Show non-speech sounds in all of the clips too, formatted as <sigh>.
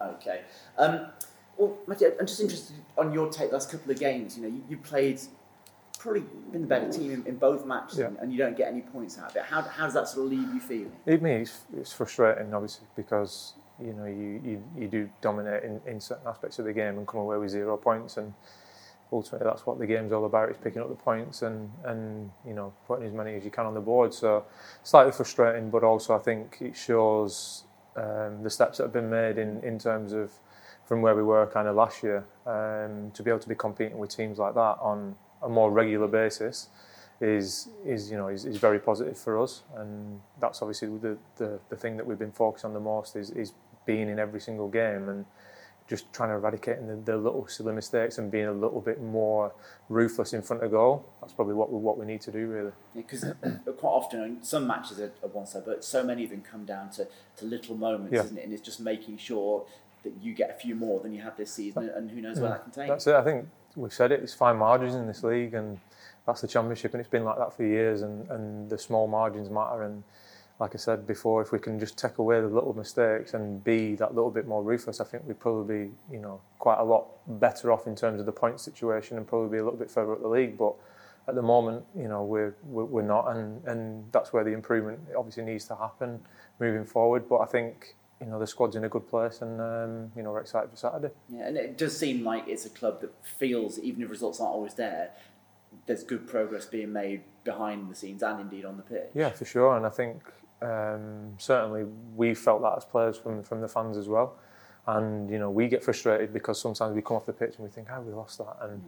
Okay. Um, well, Matthew, I'm just interested on your take. Last couple of games, you know, you, you played probably been the better team in, in both matches, Yeah. and, and you don't get any points out of it. How, how does that sort of leave you feeling? It me, it's, it's frustrating, obviously, because you know you, you, you do dominate in, in certain aspects of the game and come away with zero points, and ultimately that's what the game's all about: is picking up the points and and you know putting as many as you can on the board. So slightly frustrating, but also I think it shows um, the steps that have been made in in terms of from where we were kind of last year um, to be able to be competing with teams like that on a more regular basis is is you know is, is very positive for us, and that's obviously the, the the thing that we've been focused on the most is is being in every single game. And just trying to eradicate the, the little silly mistakes and being a little bit more ruthless in front of goal. That's probably what we, what we need to do really. Because <clears throat> quite often, some matches are, are one side, but so many of them come down to, to little moments, Yeah. isn't it? And it's just making sure that you get a few more than you had this season, and who knows where that can take. That's it. I think we've said it. It's fine margins in this league, and that's the championship, and it's been like that for years. And, and the small margins matter. And like I said before, if we can just take away the little mistakes and be that little bit more ruthless, I think we'd probably be, you know, quite a lot better off in terms of the point situation, and probably be a little bit further up the league. But at the moment, you know, we're we're, not, and, and that's where the improvement obviously needs to happen moving forward. But I think. You know the squad's in a good place, and um, you know we're excited for Saturday. Yeah, and it does seem like it's a club that feels, even if results aren't always there, there's good progress being made behind the scenes and indeed on the pitch. Yeah, for sure. And I think um, certainly we felt that as players from from the fans as well. And you know, we get frustrated because sometimes we come off the pitch and we think, "How we lost that?" And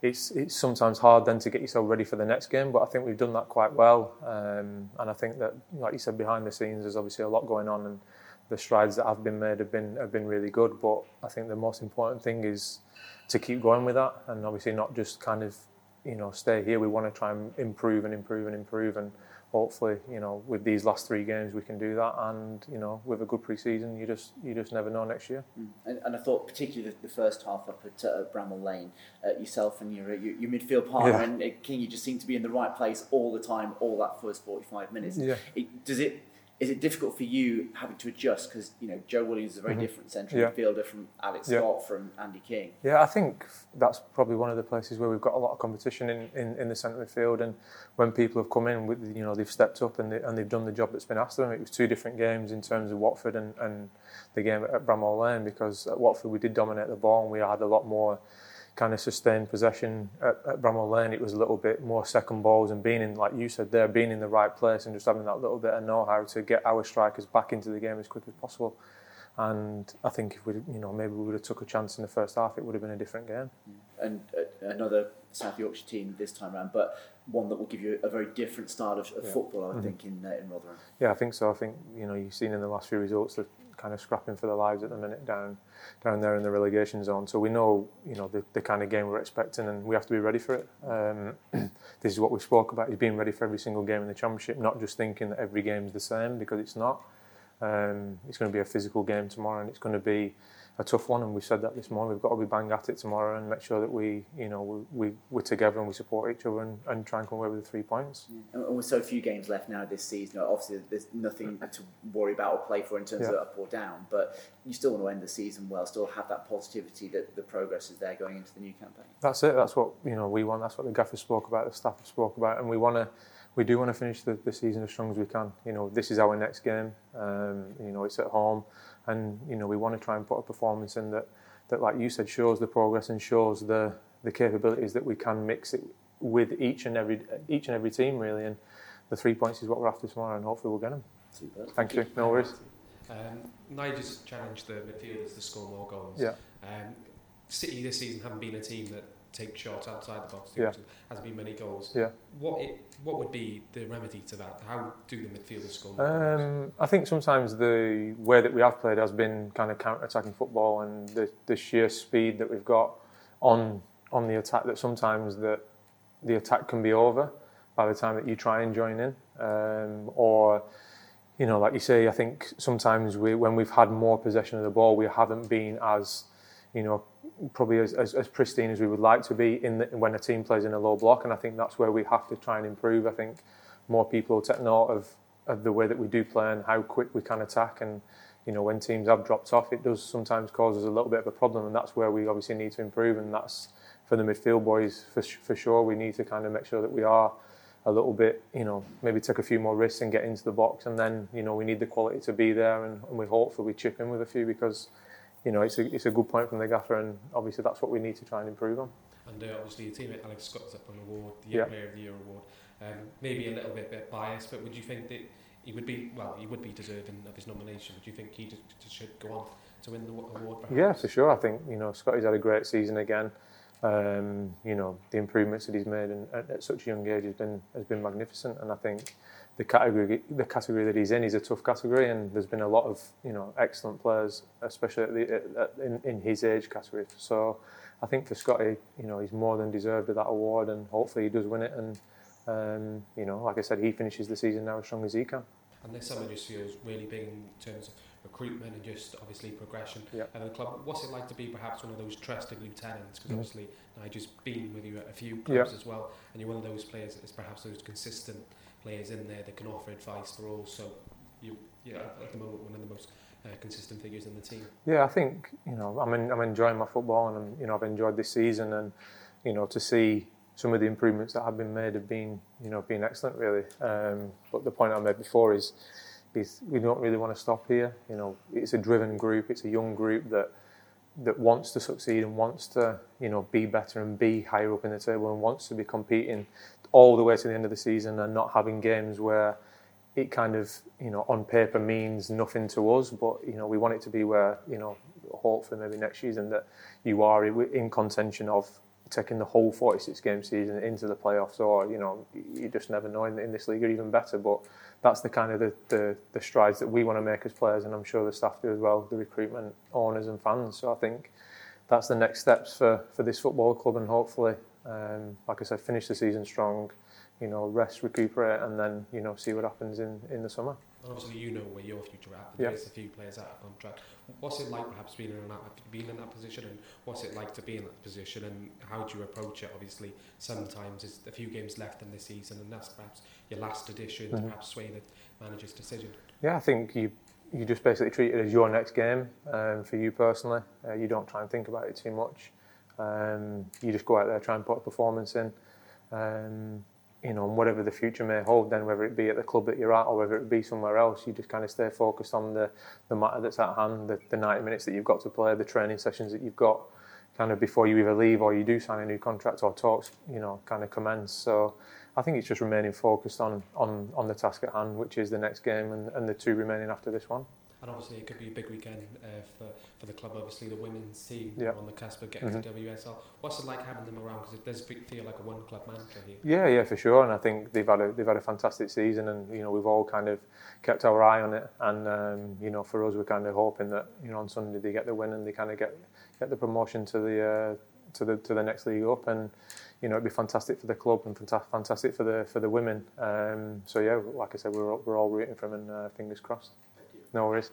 it's it's sometimes hard then to get yourself ready for the next game. But I think we've done that quite well. Um, and I think that, like you said, behind the scenes, there's obviously a lot going on, and the strides that have been made have been have been really good. But I think the most important thing is to keep going with that, and obviously not just kind of you know stay here. We want to try and improve and improve and improve, and hopefully you know with these last three games we can do that. And you know with a good pre-season, you just you just never know next year. Mm. And, and I thought, particularly the, the first half up at uh, Bramall Lane, uh, yourself and your, your your midfield partner Yeah. and uh, King, you just seem to be in the right place all the time, all that first forty-five minutes. Yeah. It, does it? Is it difficult for you having to adjust because you know Joe Williams is a very different central Mm-hmm. Yeah. midfielder from Alex Yeah. Scott from Andy King. Yeah, I think that's probably one of the places where we've got a lot of competition in, in, in the centre midfield. And when people have come in, with, you know, they've stepped up and, they, and they've done the job that's been asked of them. It was two different games in terms of Watford and, and the game at Bramall Lane because at Watford we did dominate the ball and we had a lot more kind of sustained possession. At, at Bramall Lane it was a little bit more second balls and being in, like you said there, being in the right place and just having that little bit of know-how to get our strikers back into the game as quick as possible. And I think if we, you know, maybe we would have took a chance in the first half, it would have been a different game. and uh, another South Yorkshire team this time around, but one that will give you a very different style of, of Yeah. football, I Mhm. think, in uh, in Rotherham. Yeah, I think so. I think you know you've seen in the last few results they're kind of scrapping for their lives at the minute down down there in the relegation zone. So we know you know the, the kind of game we're expecting, and we have to be ready for it. Um, <clears throat> this is what we spoke about: is being ready for every single game in the championship, not just thinking that every game's the same because it's not. Um, it's going to be a physical game tomorrow, and it's going to be a tough one. And we said that this morning. We've got to be bang at it tomorrow and make sure that we, you know, we, we we're together and we support each other and, and try and come away with the three points. And and with so few games left now this season, obviously there's nothing to worry about or play for in terms of Yeah. up or down, but you still want to end the season well, still have that positivity that the progress is there going into the new campaign. That's it. That's what you know we want. That's what the gaffer spoke about. The staff have spoke about, and we want to. We do want to finish the, the season as strong as we can. You know, this is our next game. Um, you know, it's at home, and you know we want to try and put a performance in that that, like you said, shows the progress and shows the the capabilities that we can mix it with each and every each and every team really. And the three points is what we're after tomorrow, and hopefully we'll get them. Super. Thank you. No worries. Um, Nigel's challenged the midfielders to score more goals. Yeah. Um, City this season haven't been a team that take shots outside the box. Yeah. There hasn't been many goals. Yeah. What it, what would be the remedy to that? How do the midfielders score? Um, I think sometimes the way that we have played has been kind of counter-attacking football and the, the sheer speed that we've got on on the attack that sometimes that the attack can be over by the time that you try and join in um, or you know like you say I think sometimes we when we've had more possession of the ball we haven't been as you know probably as, as, as pristine as we would like to be in the, when a team plays in a low block and I think that's where we have to try and improve I think more people will take note of, of the way that we do play and how quick we can attack and you know when teams have dropped off, it does sometimes cause us a little bit of a problem, and that's where we obviously need to improve, and that's for the midfield boys for for sure. We need to kind of make sure that we are a little bit, you know, maybe take a few more risks and get into the box, and then you know we need the quality to be there, and, and we hopefully chip in with a few because you know it's a it's a good point from the gaffer, and obviously that's what we need to try and improve on. And uh, obviously your teammate Alex Scott's up on the award, the yeah. Player of the Year award. Um, maybe a little bit, bit biased, but would you think that he would be well? He would be deserving of his nomination. Would you think he should go on to win the award? Perhaps? Yeah, for sure. I think you know Scotty's had a great season again. Um, you know the improvements that he's made in, at, at such a young age has been has been magnificent, and I think the category the category that he's in is a tough category, and there's been a lot of you know excellent players, especially at the, at, in, in his age category. So I think for Scotty, you know, he's more than deserved of that award, and hopefully he does win it. And um, you know, like I said, he finishes the season now as strong as he can. And this summer just feels really big in terms of recruitment and just obviously progression yeah. at the club. What's it like to be perhaps one of those trusted lieutenants? Because mm. obviously Nigel's been with you at a few clubs yeah. as well, and you're one of those players that's perhaps those consistent players in there that can offer advice, but also you, yeah, at the moment one of the most uh, consistent figures in the team. Yeah, I think you know I'm in, I'm enjoying my football, and I'm, you know I've enjoyed this season, and you know to see some of the improvements that have been made have been you know been excellent really. Um, but the point I made before is is we don't really want to stop here. You know, it's a driven group. It's a young group that that wants to succeed and wants to you know be better and be higher up in the table and wants to be competing all the way to the end of the season and not having games where it kind of you know on paper means nothing to us but you know we want it to be where you know hopefully maybe next season that you are in contention of taking the whole 46 game season into the playoffs or you know you just never know in, in this league or even better. But that's the kind of the, the, the strides that we want to make as players and I'm sure the staff do as well the recruitment owners and fans. So I think that's the next steps for, for this football club and hopefully um, like I said finish the season strong you know rest recuperate and then you know see what happens in, in the summer obviously you know where your future at yeah. there's a few players out of contract what's it like perhaps being in that being in that position and what's it like to be in that position and how do you approach it? Obviously sometimes there's a few games left in the season and that's perhaps your last edition mm-hmm. to perhaps sway the manager's decision. Yeah I think you you just basically treat it as your next game um, for you personally. Uh, you don't try and think about it too much. Um, you just go out there try and put a performance in. Um, you know, and whatever the future may hold, then whether it be at the club that you're at or whether it be somewhere else, you just kind of stay focused on the, the matter that's at hand, the, the 90 minutes that you've got to play, the training sessions that you've got kind of before you either leave or you do sign a new contract or talks, you know, kind of commence. So I think it's just remaining focused on, on, on the task at hand, which is the next game and, and the two remaining after this one and obviously it could be a big weekend uh, for, for the club. Obviously, the women's team yep. on the cusp of getting mm-hmm. to WSL. What's it like having them around? Because it does feel like a one club manager here. Yeah, yeah, for sure. And I think they've had a they've had a fantastic season, and you know we've all kind of kept our eye on it. And um, you know, for us, we're kind of hoping that you know on Sunday they get the win and they kind of get get the promotion to the uh, to the to the next league up and you know it'd be fantastic for the club and fantastic for the for the women um, so yeah like I said we're, we're all rooting for them and uh, fingers crossed no worries